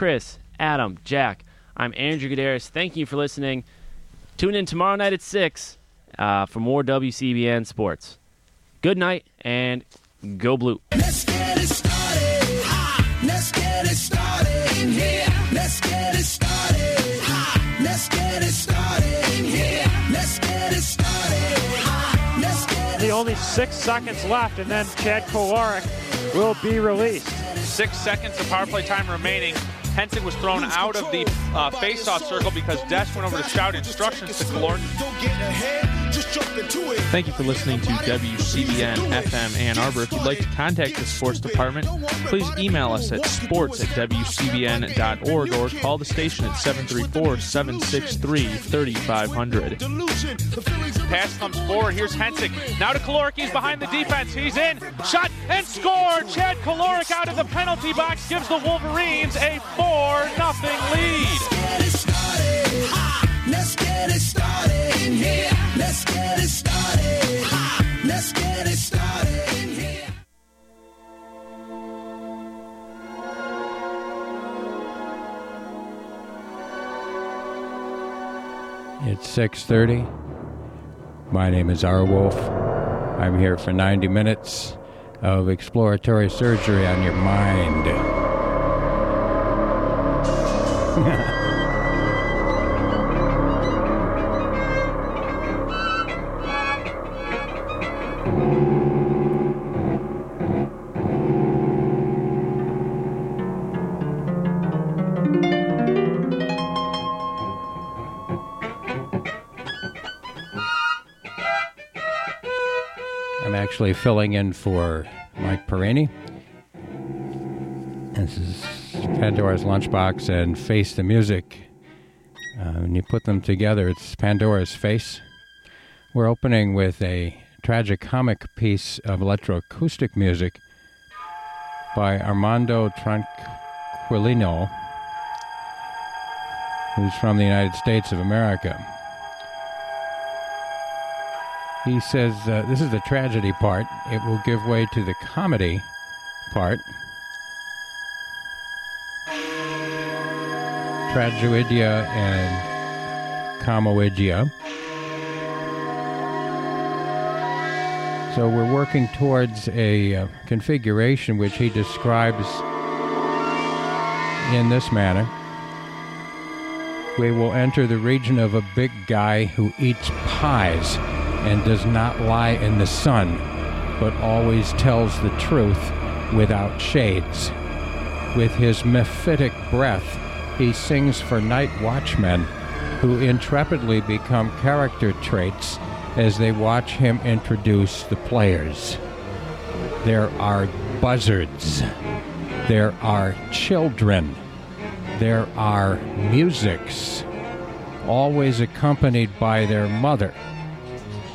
Chris, Adam, Jack. I'm Andrew Gutierrez. Thank you for listening. Tune in tomorrow night at 6 uh, for more WCBN sports. Good night and go blue. Let's get it started. Ha! Let's get it started in here. Let's get it started. Ha! Let's get it started in here. Let's get it started. Ha! Let's get The only six seconds left, and then Chad Kolarik will be released. Six seconds of power play time remaining. Henson was thrown out of the uh, face-off circle because Desh went over to shout instructions to Kolarik. Don't get ahead. Just jump into it. Thank you for listening to WCBN FM Ann Arbor. If you'd like to contact the sports department, please email us at sports at WCBN.org or call the station at 734-763-3500. Delusion. The feelings of Pass comes forward. Here's Hensick. Now to Kolarik. He's behind the defense. He's in. Shot and scored. Chad Kolarik out of the penalty box gives the Wolverines a 4 nothing lead. Let's get it started. Let's get it started in here. Let's get it started. Ha! Let's get it started in here. It's 6:30. My name is R. Wolf. I'm here for 90 minutes of exploratory surgery on your mind. filling in for Mike Perini. This is Pandora's Lunchbox and Face the Music. Uh, when you put them together, it's Pandora's Face. We're opening with a tragic comic piece of electroacoustic music by Armando Tranquillino, who's from the United States of America. He says uh, this is the tragedy part. It will give way to the comedy part. Tragedia and comoedia. So we're working towards a uh, configuration which he describes in this manner. We will enter the region of a big guy who eats pies and does not lie in the sun, but always tells the truth without shades. With his mephitic breath, he sings for night watchmen who intrepidly become character traits as they watch him introduce the players. There are buzzards. There are children. There are musics, always accompanied by their mother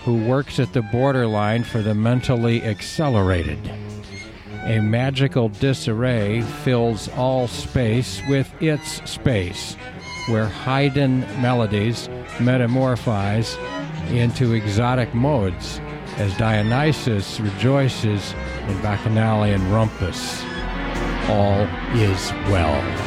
who works at the borderline for the mentally accelerated. A magical disarray fills all space with its space, where Haydn melodies metamorphose into exotic modes as Dionysus rejoices in Bacchanalian rumpus. All is well.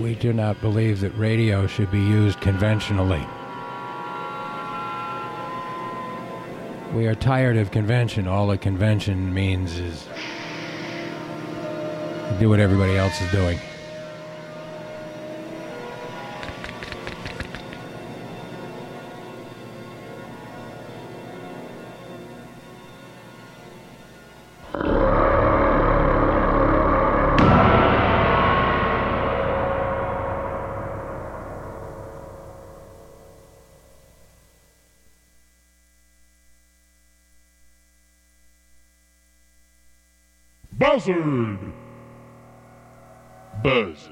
We do not believe that radio should be used conventionally. We are tired of convention. All a convention means is do what everybody else is doing. Buzzard buzzes.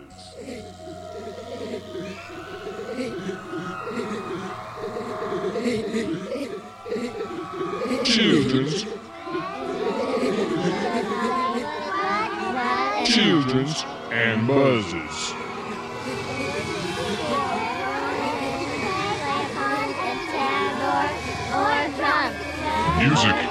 Children's children's and buzzes. Music.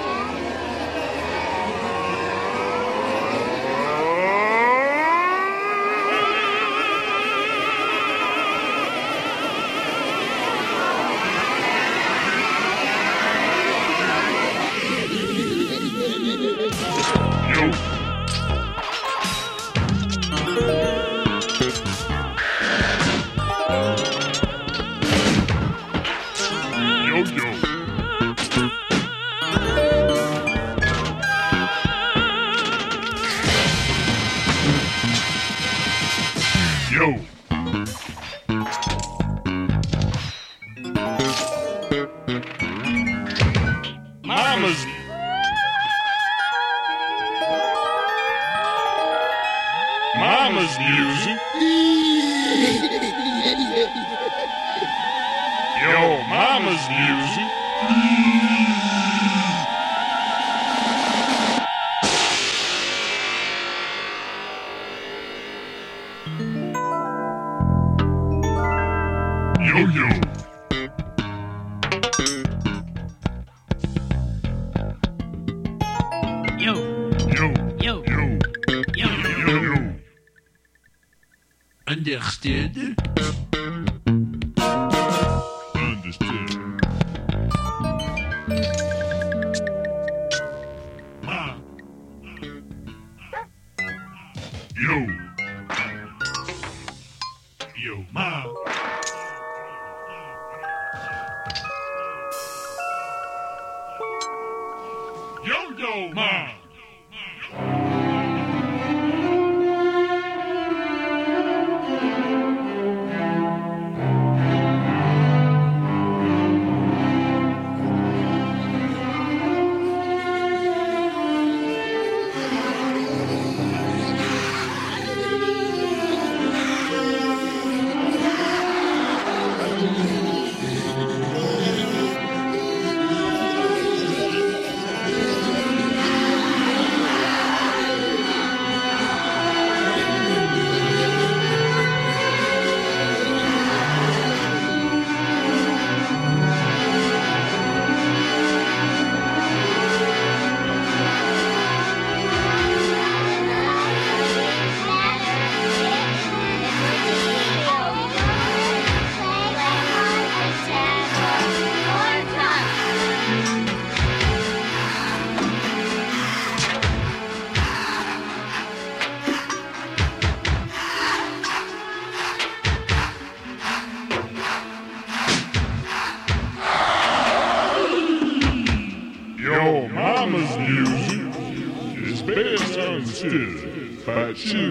Understood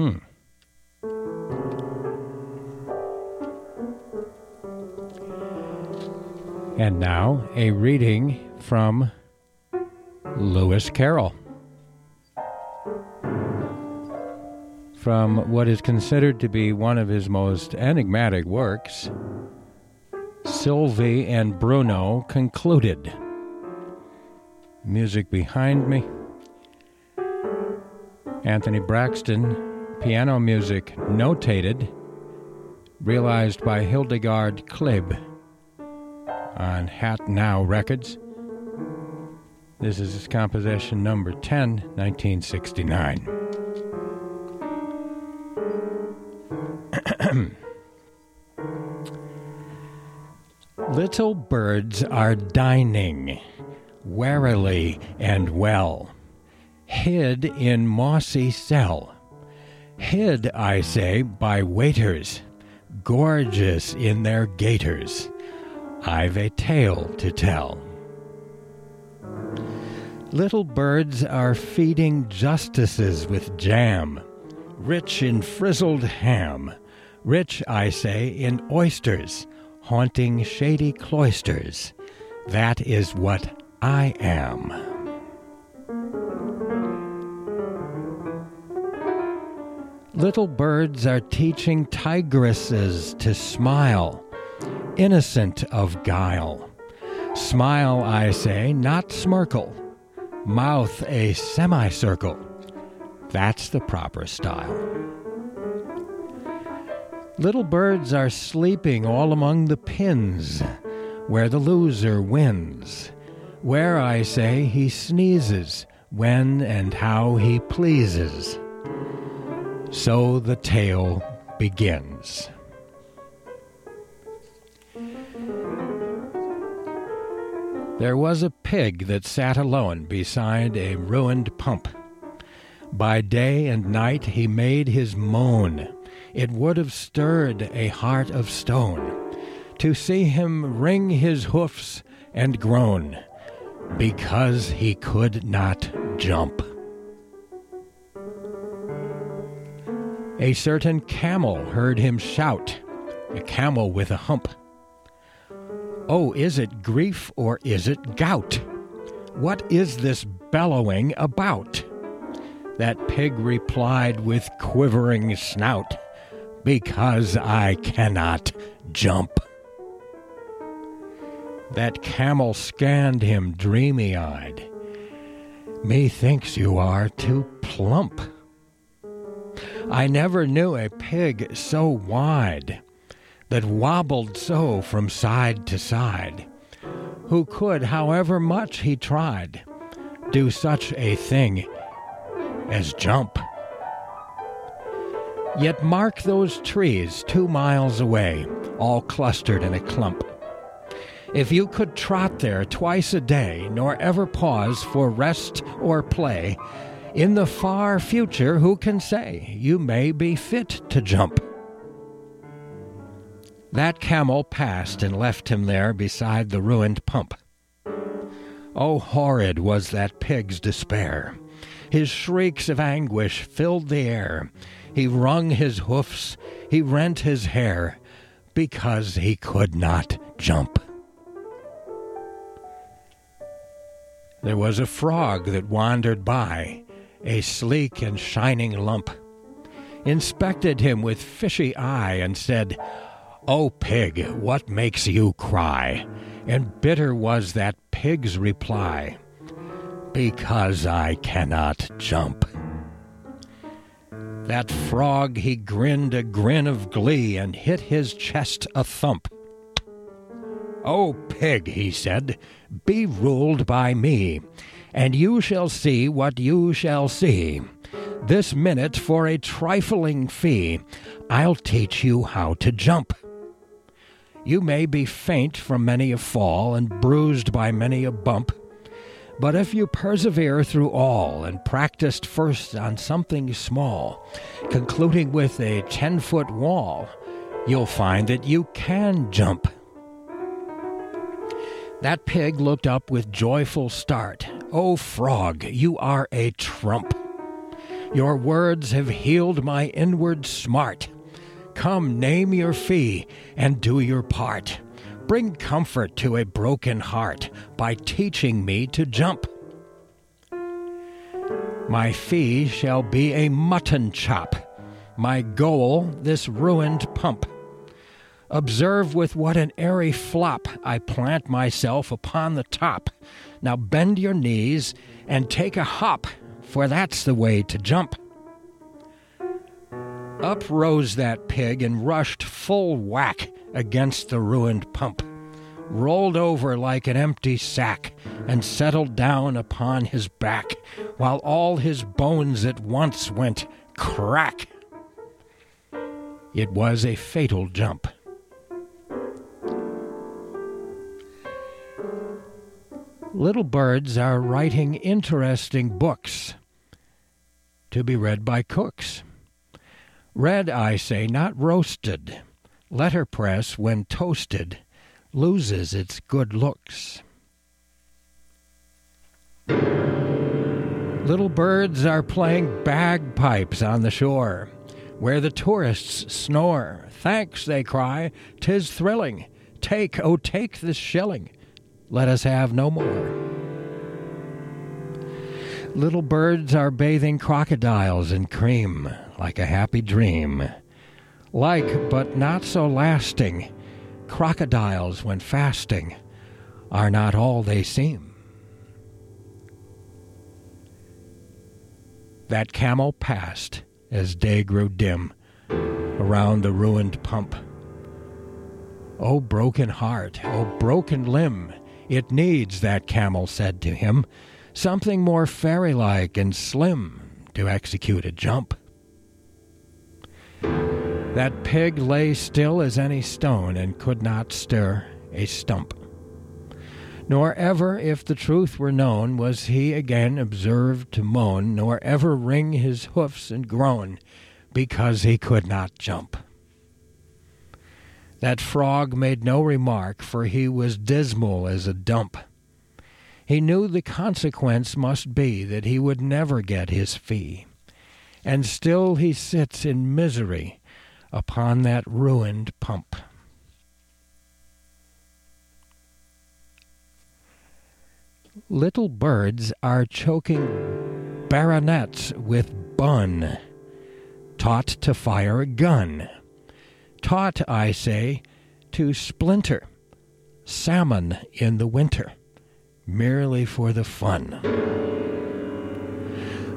Hmm. And now a reading from Lewis Carroll. from what is considered to be one of his most enigmatic works, Sylvie and Bruno concluded. Music behind me. Anthony Braxton, piano music notated, realized by Hildegard Kleeb on Hat Now Records. This is his composition number 10, 1969. Little birds are dining, warily and well, hid in mossy cell. Hid, I say, by waiters, gorgeous in their gaiters. I've a tale to tell. Little birds are feeding justices with jam, rich in frizzled ham, rich, I say, in oysters, haunting shady cloisters. That is what I am. Little birds are teaching tigresses to smile, innocent of guile. Smile, I say, not smirkle. Mouth a semicircle. That's the proper style. Little birds are sleeping all among the pins, where the loser wins. Where, I say, he sneezes, when and how he pleases. So the tale begins. There was a pig that sat alone beside a ruined pump. By day and night he made his moan. It would have stirred a heart of stone to see him wring his hoofs and groan because he could not jump. A certain camel heard him shout, a camel with a hump. Oh, is it grief or is it gout? What is this bellowing about? That pig replied with quivering snout, Because I cannot jump. That camel scanned him dreamy eyed. Methinks you are too plump. I never knew a pig so wide that wobbled so from side to side, who could, however much he tried, do such a thing as jump. Yet mark those trees two miles away, all clustered in a clump. If you could trot there twice a day, nor ever pause for rest or play, in the far future, who can say you may be fit to jump? That camel passed and left him there beside the ruined pump. Oh, horrid was that pig's despair! His shrieks of anguish filled the air. He wrung his hoofs, he rent his hair, because he could not jump. There was a frog that wandered by, a sleek and shining lump, inspected him with fishy eye, and said, O pig, what makes you cry? And bitter was that pig's reply, Because I cannot jump. That frog he grinned a grin of glee and hit his chest a thump. O pig, he said, be ruled by me, and you shall see what you shall see. This minute, for a trifling fee, I'll teach you how to jump. You may be faint from many a fall and bruised by many a bump, but if you persevere through all and practiced first on something small, concluding with a ten foot wall, you'll find that you can jump. That pig looked up with joyful start. Oh, frog, you are a trump. Your words have healed my inward smart. Come, name your fee and do your part. Bring comfort to a broken heart by teaching me to jump. My fee shall be a mutton chop, my goal, this ruined pump. Observe with what an airy flop I plant myself upon the top. Now bend your knees and take a hop, for that's the way to jump. Up rose that pig and rushed full whack against the ruined pump, rolled over like an empty sack, and settled down upon his back, while all his bones at once went crack. It was a fatal jump. Little birds are writing interesting books to be read by cooks. Read, I say, not roasted. Letterpress, when toasted, loses its good looks. Little birds are playing bagpipes on the shore, where the tourists snore. Thanks, they cry, tis thrilling. Take, oh, take this shilling. Let us have no more. Little birds are bathing crocodiles in cream, like a happy dream. Like, but not so lasting, crocodiles, when fasting, are not all they seem. That camel passed as day grew dim around the ruined pump. O broken heart, O broken limb, it needs, that camel said to him, something more fairy like and slim to execute a jump. That pig lay still as any stone and could not stir a stump. Nor ever, if the truth were known, was he again observed to moan, nor ever wring his hoofs and groan, because he could not jump. That frog made no remark, for he was dismal as a dump. He knew the consequence must be that he would never get his fee, and still he sits in misery upon that ruined pump. Little birds are choking baronets with bun, taught to fire a gun, taught, I say, to splinter salmon in the winter, merely for the fun.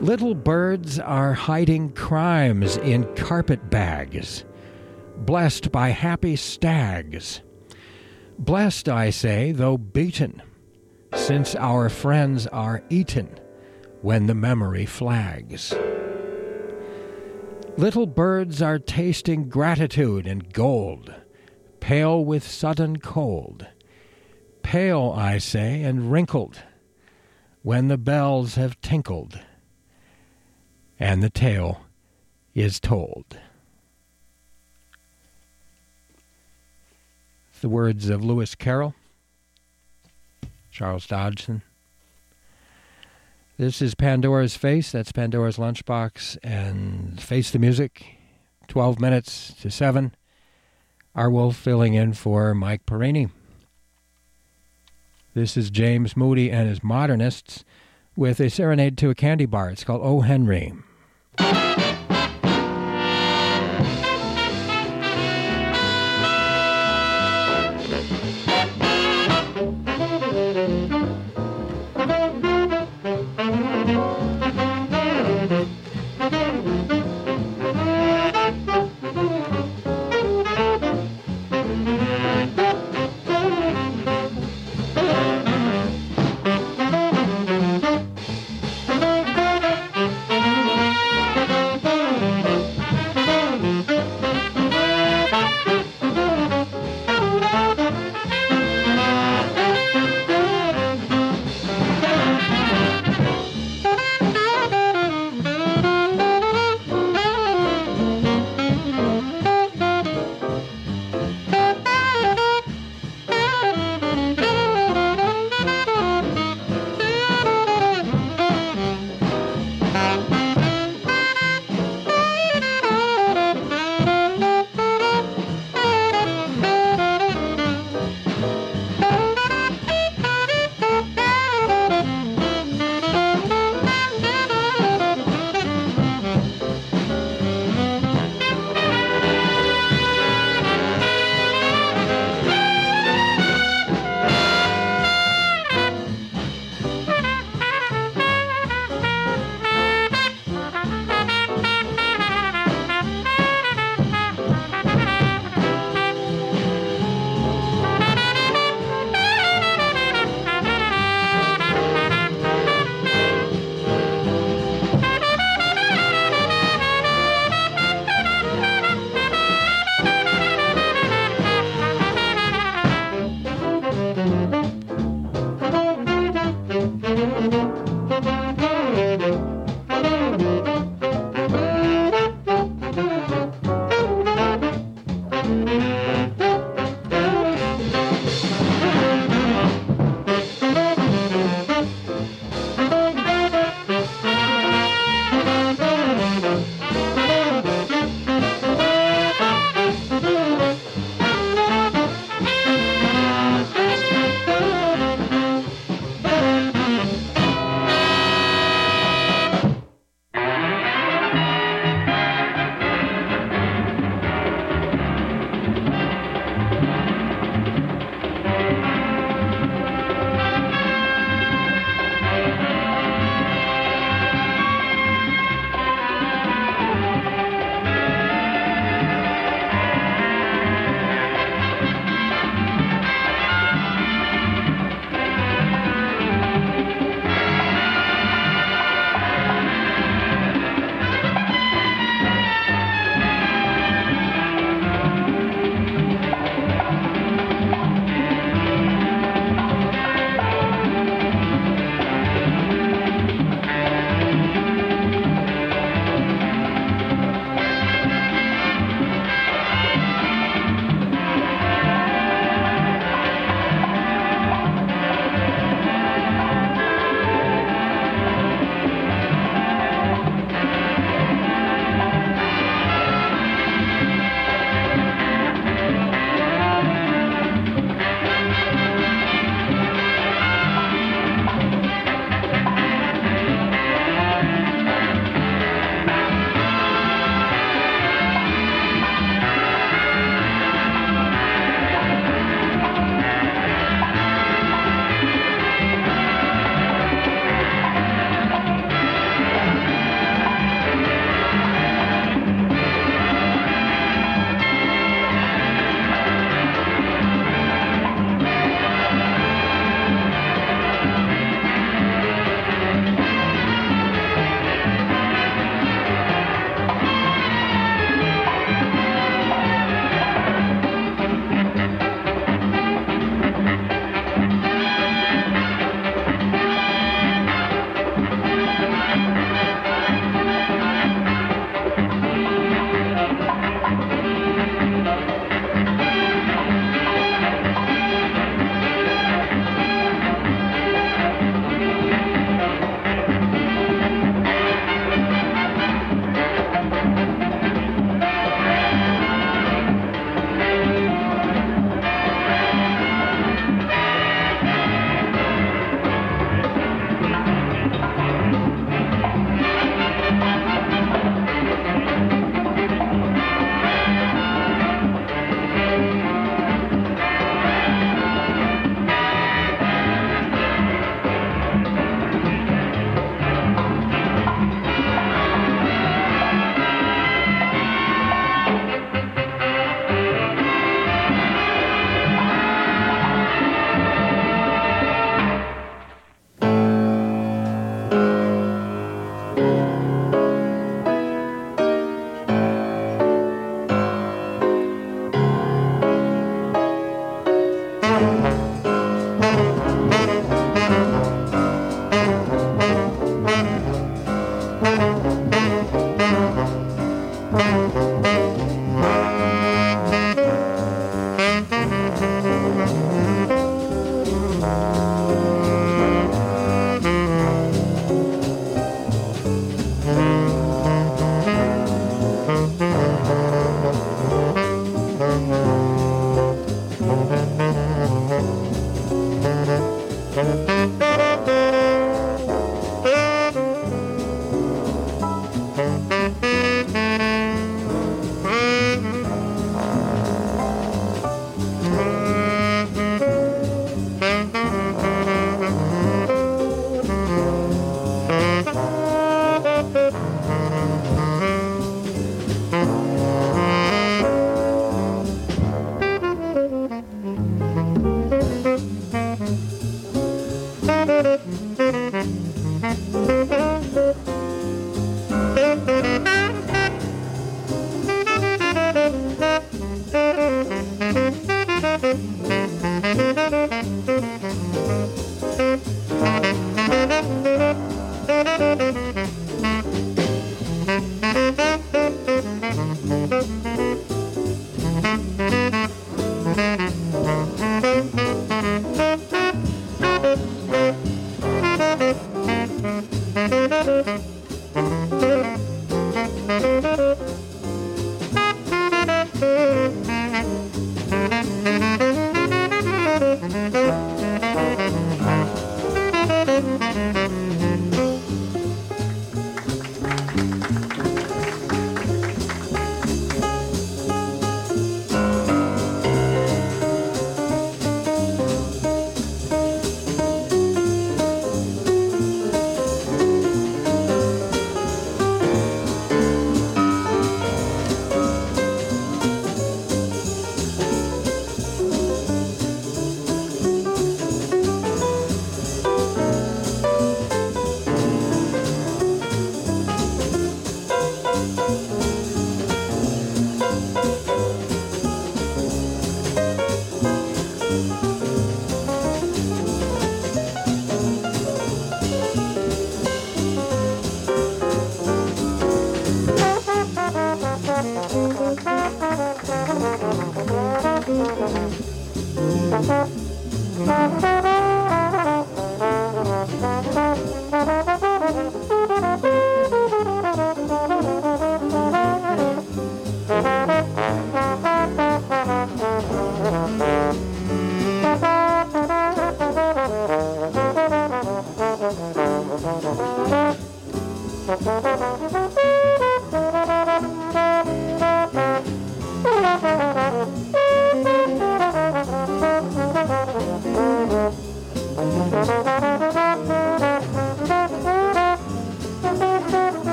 Little birds are hiding crimes in carpet bags, blessed by happy stags. Blessed, I say, though beaten, since our friends are eaten when the memory flags. Little birds are tasting gratitude and gold, pale with sudden cold. Pale, I say, and wrinkled, when the bells have tinkled and the tale is told. The words of Lewis Carroll, Charles Dodgson. This is Pandora's Face. That's Pandora's Lunchbox. And Face the Music, 12 minutes to 7. R. Wolf filling in for Mike Perini. This is James Moody and his Modernists with a serenade to a candy bar. It's called O. Henry.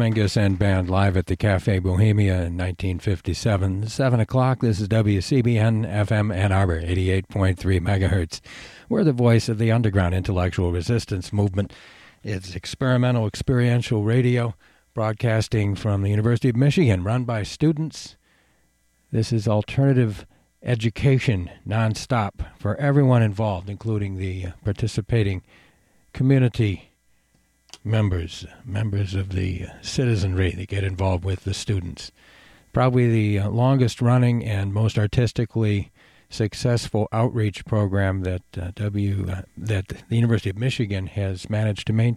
Mingus and band live at the Cafe Bohemia in 1957. 7 o'clock, this is WCBN FM Ann Arbor, 88.3 megahertz. We're the voice of the underground intellectual resistance movement it's experimental experiential radio broadcasting from the University of Michigan, run by students. This is alternative education nonstop for everyone involved, including the uh, participating community members, members of the citizenry that get involved with the students. Probably the uh, longest running and most artistically successful outreach program that uh, W uh, that the University of Michigan has managed to maintain.